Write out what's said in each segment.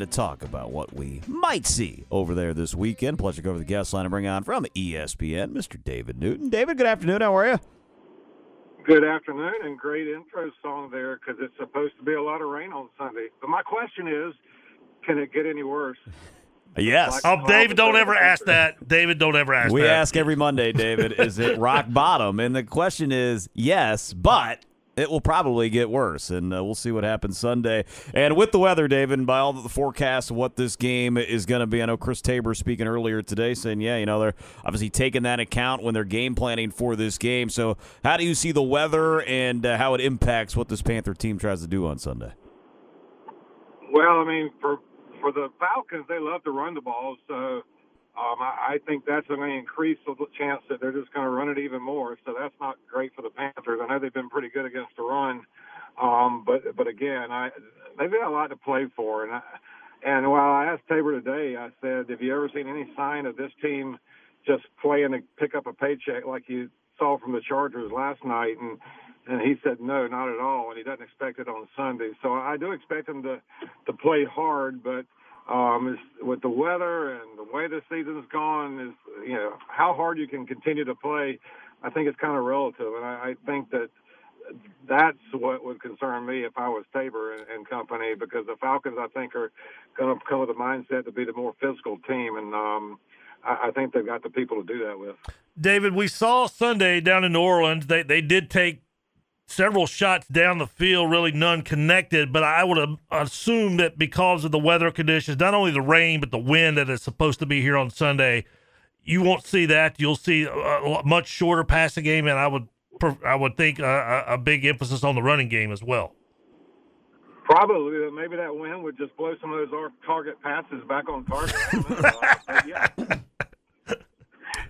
To talk about what we might see over there this weekend. Pleasure to go over the guest line and bring on from ESPN, Mr. David Newton. David, good afternoon. How are you? Good afternoon, and great intro song there because it's supposed to be a lot of rain on Sunday. But my question is, can it get any worse? Yes. Like- Oh, David, don't ever ask that. David, don't ever ask we that. ask every Monday, David, is it rock bottom? And the question is yes, but it will probably get worse, and uh, we'll see what happens Sunday. And with the weather, David, and by all the forecasts what this game is going to be, I know Chris Tabor speaking earlier today saying, yeah, you know, they're obviously taking that account when they're game planning for this game. So, how do you see the weather and uh, how it impacts what this Panther team tries to do on Sunday? Well, I mean, for for the Falcons, they love to run the ball, so um, I, I think that's going to increase the chance that they're just going to run it even more. So that's not great for the Panthers. I know they've been pretty good against the run, um, but but again, I they've got a lot to play for, and I, and while I asked Tabor today, I said, "Have you ever seen any sign of this team just playing to pick up a paycheck like you saw from the Chargers last night?" and and he said no, not at all, and he doesn't expect it on Sunday. So I do expect him to to play hard, but um, with the weather and the way the season's gone, is you know how hard you can continue to play. I think it's kind of relative, and I, I think that that's what would concern me if I was Tabor and, and company, because the Falcons I think are going to come with a mindset to be the more physical team, and um, I, I think they've got the people to do that with. David, we saw Sunday down in New Orleans. They they did take several shots down the field, really none connected. But I would assume that because of the weather conditions, not only the rain but the wind that is supposed to be here on Sunday, you won't see that. You'll see a, much shorter passing game, and I would I would think a, a big emphasis on the running game as well. Probably, maybe that wind would just blow some of those off-target passes back on target. I don't know. But yeah,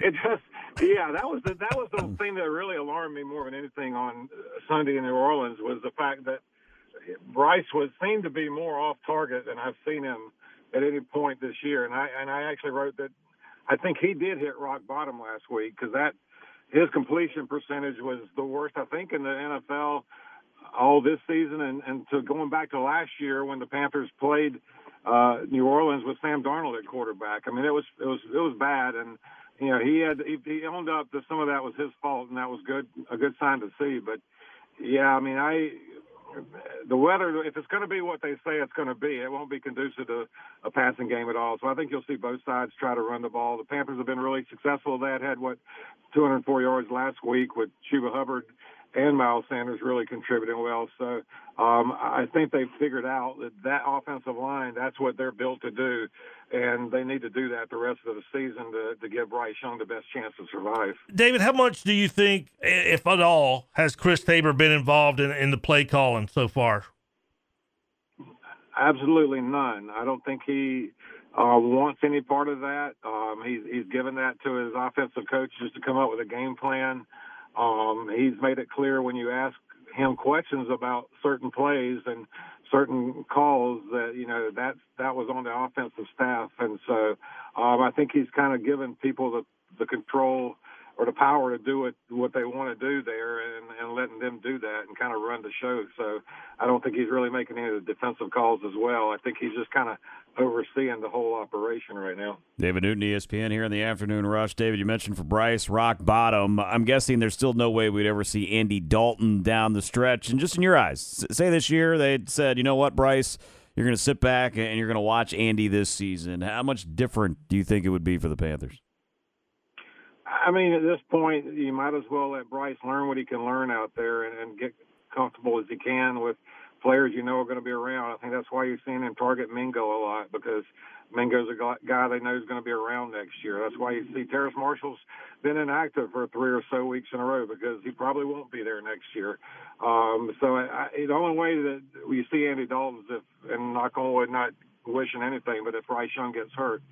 it just yeah, that was the that was the thing that really alarmed me more than anything on uh, Sunday in New Orleans was the fact that Bryce was seemed to be more off target than I've seen him at any point this year, and I and I actually wrote that I think he did hit rock bottom last week because that his completion percentage was the worst I think in the NFL all this season, and and to going back to last year when the Panthers played uh, New Orleans with Sam Darnold at quarterback. I mean, it was it was it was bad, and you know he had he, owned up that some of that was his fault, and that was good a good sign to see. But yeah, I mean, I the weather if it's going to be what they say it's going to be, it won't be conducive to a passing game at all. So I think you'll see both sides try to run the ball. The Panthers have been really successful. Had had what 204 yards last week with Chuba Hubbard and Miles Sanders really contributing well. So um, I think they've figured out that that offensive line, that's what they're built to do, and they need to do that the rest of the season to, to give Bryce Young the best chance to survive. David, how much do you think, if at all, has Chris Tabor been involved in, in the play calling so far? Absolutely none. I don't think he uh, wants any part of that. Um, he's he's given that to his offensive coaches to come up with a game plan. Um, he's made it clear when you ask him questions about certain plays and certain calls that you know that that was on the offensive staff, and so um, I think he's kind of given people the the control or the power to do it what they want to do there and, and letting them do that and kind of run the show. So I don't think he's really making any of the defensive calls as well. I think he's just kind of overseeing the whole operation right now. David Newton, ESPN, here in the afternoon rush. David, you mentioned for Bryce, rock bottom. I'm guessing there's still no way we'd ever see Andy Dalton down the stretch. And just in your eyes, say this year they said, you know what, Bryce, you're going to sit back and you're going to watch Andy this season, how much different do you think it would be for the Panthers? I mean, at this point, you might as well let Bryce learn what he can learn out there and, and get comfortable as he can with players you know are going to be around. I think that's why you're seeing him target Mingo a lot because Mingo's a guy they know is going to be around next year. That's why you see Terrace Marshall's been inactive for three or so weeks in a row because he probably won't be there next year. Um, so I, I, the only way that we see Andy Dalton is if, and knock on wood, not wishing anything, but if Bryce Young gets hurt,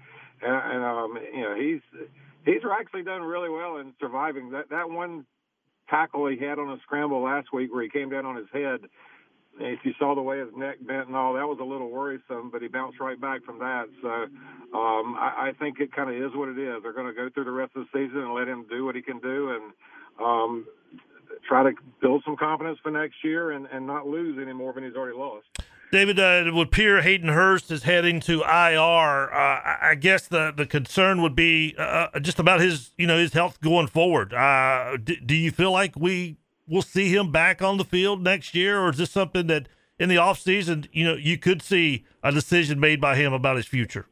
and, and um, you know he's he's actually done really well in surviving that that one tackle he had on a scramble last week where he came down on his head if you saw the way his neck bent and all, that was a little worrisome, but he bounced right back from that. So um, I, I think it kind of is what it is. They're going to go through the rest of the season and let him do what he can do and um, try to build some confidence for next year and, and not lose any more than he's already lost. David, uh, it would appear Hayden Hurst is heading to IR. Uh, I guess the, the concern would be uh, uh, just about his you know his health going forward. Uh, d- do you feel like we we'll see him back on the field next year, or is this something that in the offseason, you know, you could see a decision made by him about his future?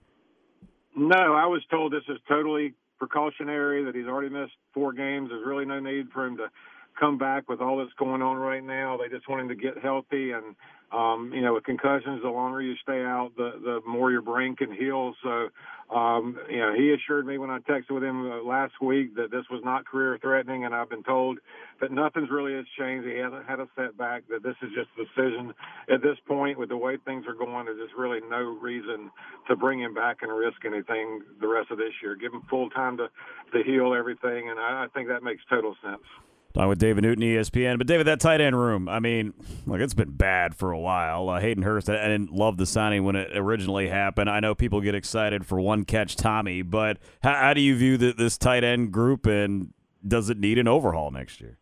No, I was told this is totally precautionary, that he's already missed four games. There's really no need for him to come back with all that's going on right now. They just want him to get healthy and um, you know, with concussions, the longer you stay out, the the more your brain can heal. So, um, you know, he assured me when I texted with him uh, last week that this was not career threatening, and I've been told that nothing's really has changed. He hasn't had a setback. That this is just a decision at this point with the way things are going. There's just really no reason to bring him back and risk anything the rest of this year. Give him full time to to heal everything, and I, I think that makes total sense. Talking with David Newton, ESPN. But David, that tight end room, I mean, like it's been bad for a while. Uh, Hayden Hurst, I didn't love the signing when it originally happened. I know people get excited for one catch Tommy, but how, how do you view the, this tight end group, and does it need an overhaul next year?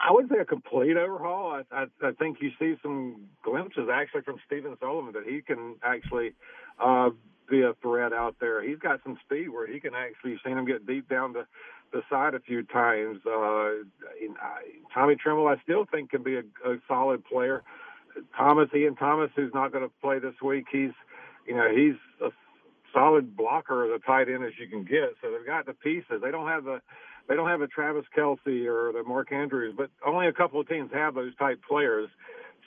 I wouldn't say a complete overhaul. I, I, I think you see some glimpses actually from Stephen Sullivan that he can actually uh, be a threat out there. He's got some speed where he can actually you've seen him get deep down the the side a few times. Uh, Tommy Tremble, I still think can be a, a solid player. Thomas, Ian Thomas, who's not going to play this week, he's, you know, he's a solid blocker of the tight end as you can get. So they've got the pieces. They don't have the, they don't have a Travis Kelce or the Mark Andrews, but only a couple of teams have those type players.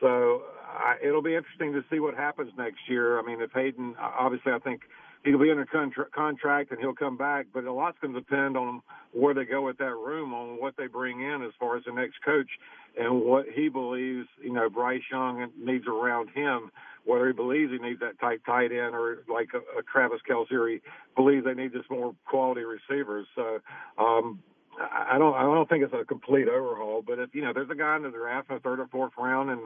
So I, it'll be interesting to see what happens next year. I mean, if Hayden, obviously, I think he'll be under contra- contract and he'll come back, but a lot's going to depend on where they go with that room, on what they bring in as far as the next coach and what he believes, you know, Bryce Young needs around him. Whether he believes he needs that type tight end or like a, a Travis Kelce, believes they need just more quality receivers. So, um, I don't I don't think it's a complete overhaul, but if you know there's a guy in the draft in the third or fourth round and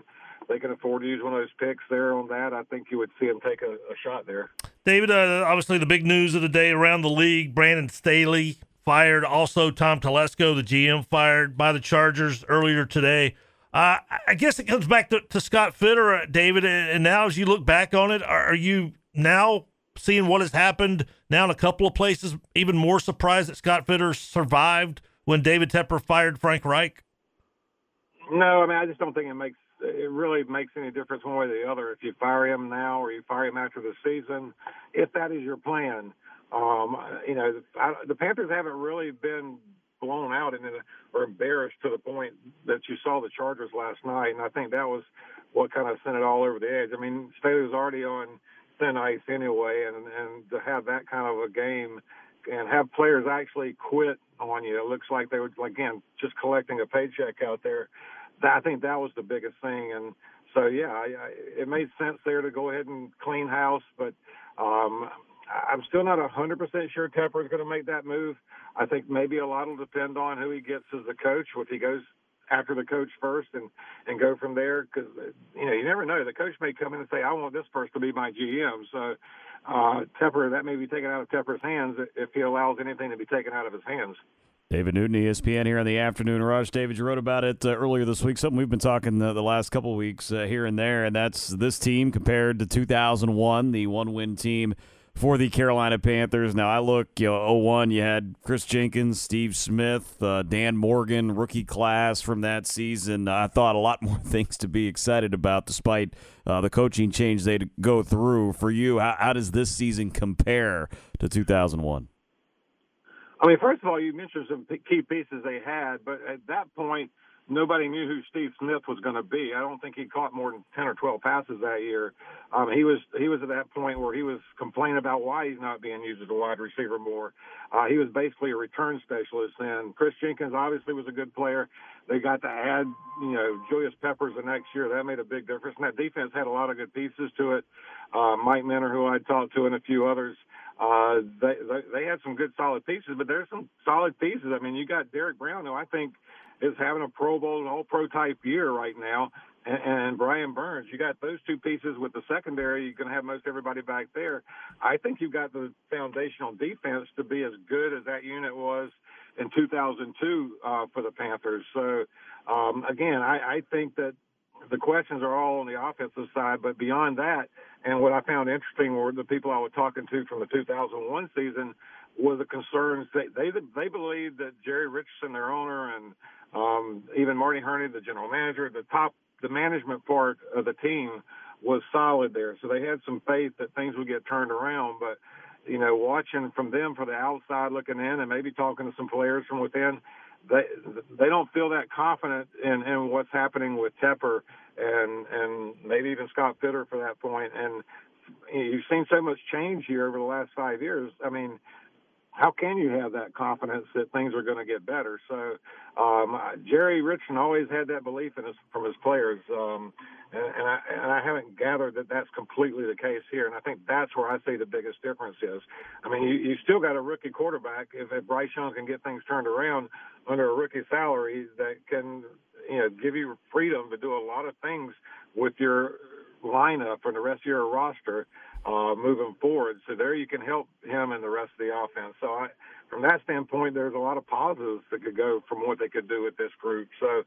they can afford to use one of those picks there on that, I think you would see them take a, a shot there. David, uh, obviously the big news of the day around the league: Brandon Staley fired. Also, Tom Telesco, the GM, fired by the Chargers earlier today. Uh, I guess it comes back to, to Scott Fitterer, uh, David. And now, as you look back on it, are, are you now seeing what has happened now in a couple of places, even more surprised that Scott Fitterer survived when David Tepper fired Frank Reich? No, I mean I just don't think it makes it really makes any difference one way or the other. If you fire him now or you fire him after the season, if that is your plan, um, you know I, the Panthers haven't really been blown out and or embarrassed to the point that you saw the Chargers last night, and I think that was what kind of sent it all over the edge. I mean, Staley was already on thin ice anyway, and and to have that kind of a game and have players actually quit on you, it looks like they were again just collecting a paycheck out there. I think that was the biggest thing, and so yeah, I, I, it made sense there to go ahead and clean house, but. um I'm still not 100% sure Tepper is going to make that move. I think maybe a lot will depend on who he gets as a coach. If he goes after the coach first and and go from there because you know you never know the coach may come in and say I want this person to be my GM so uh, Tepper that may be taken out of Tepper's hands if he allows anything to be taken out of his hands. David Newton, ESPN here on the afternoon rush. David, you wrote about it uh, earlier this week. Something we've been talking the, the last couple weeks uh, here and there, and that's this team compared to 2001, the one-win team for the Carolina Panthers. Now I look, you know, 01, you had Kris Jenkins, Steve Smith, uh, Dan Morgan, rookie class from that season. I thought a lot more things to be excited about, despite uh, the coaching change they'd go through. For you, how, how does this season compare to 2001? I mean, first of all, you mentioned some key pieces they had, but at that point, nobody knew who Steve Smith was going to be. I don't think he caught more than ten or twelve passes that year. Um, he was he was at that point where he was complaining about why he's not being used as a wide receiver more. Uh, he was basically a return specialist. And Kris Jenkins obviously was a good player. They got to add you know Julius Peppers the next year. That made a big difference. And that defense had a lot of good pieces to it. Uh, Mike Minter, who I talked to, and a few others. Uh, they, they they had some good solid pieces, but there's some solid pieces. I mean, you got Derrick Brown, who I think is having a Pro Bowl, an All Pro type year right now, and, and Brian Burns. You got those two pieces with the secondary. You're going to have most everybody back there. I think you've got the foundational defense to be as good as that unit was in 2002 uh, for the Panthers. So um, again, I, I think that the questions are all on the offensive side, but beyond that, and what I found interesting were the people I was talking to from the 2001 season was the concerns they they they believe that Jerry Richardson, their owner, and um, even Marty Hurney, the general manager, the top, the management part of the team was solid there. So they had some faith that things would get turned around. But, you know, watching from them for the outside looking in and maybe talking to some players from within, they they don't feel that confident in, in what's happening with Tepper and and maybe even Scott Fitterer for that point. And you've seen so much change here over the last five years. I mean, how can you have that confidence that things are going to get better? So um, Jerry Richardson always had that belief in his, from his players, um, and, and, I, and I haven't gathered that that's completely the case here. And I think that's where I see the biggest difference is. I mean, you, you still got a rookie quarterback. If, if Bryce Young can get things turned around under a rookie salary, that can you know give you freedom to do a lot of things with your lineup and the rest of your roster uh, moving forward. So there you can help him and the rest of the offense. So I, from that standpoint, there's a lot of positives that could go from what they could do with this group. So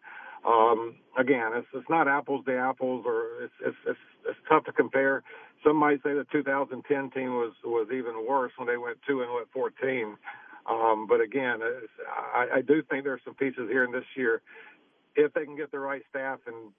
um, again, it's it's not apples to apples, or it's it's it's, it's tough to compare. Some might say the 2010 team was was even worse when they went two and went 14. Um, but again, I, I do think there's some pieces here in this year if they can get the right staff and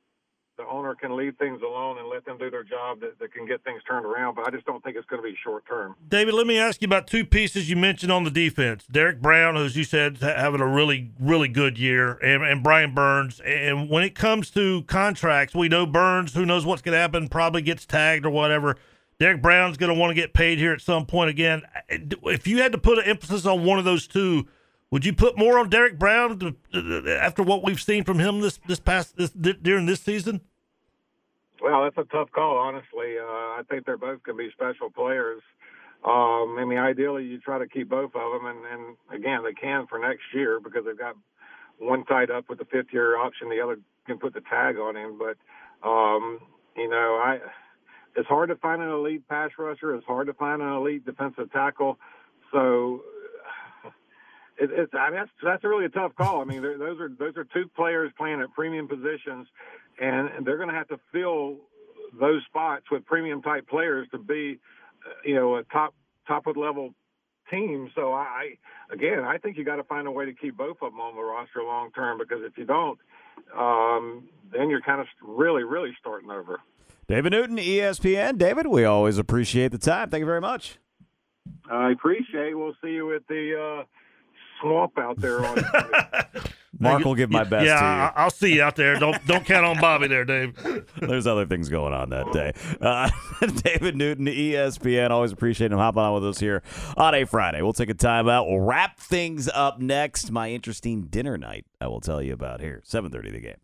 the owner can leave things alone and let them do their job that, that can get things turned around. But I just don't think it's going to be short term. David, let me ask you about two pieces you mentioned on the defense. Derrick Brown, as you said, having a really, really good year, and, and Brian Burns. And when it comes to contracts, we know Burns, who knows what's going to happen, probably gets tagged or whatever. Derrick Brown's going to want to get paid here at some point again. If you had to put an emphasis on one of those two, would you put more on Derrick Brown to, after what we've seen from him this this past this during this season? Well, that's a tough call, honestly. Uh, I think they're both going to be special players. Um, I mean, ideally, you try to keep both of them, and, and again, they can for next year because they've got one tied up with the fifth year option. The other can put the tag on him, but um, you know, I it's hard to find an elite pass rusher. It's hard to find an elite defensive tackle. So it, it's I mean, that's that's really a tough call. I mean, those are those are two players playing at premium positions, and they're going to have to fill those spots with premium type players to be, uh, you know, a top top of level team. So I, again, I think you got to find a way to keep both of them on the roster long term because if you don't, um, then you're kind of really really starting over. David Newton, ESPN. David, we always appreciate the time. Thank you very much. I appreciate. We'll see you at the. Uh, swamp out there on. Mark will give my best. Yeah, I'll see you out there. Don't don't count on Bobby there, Dave. There's other things going on that day. Uh, David Newton, ESPN. Always appreciate him hopping on with us here on a Friday. We'll take a time out. We'll wrap things up next. My interesting dinner night. I will tell you about here. 7:30 the game.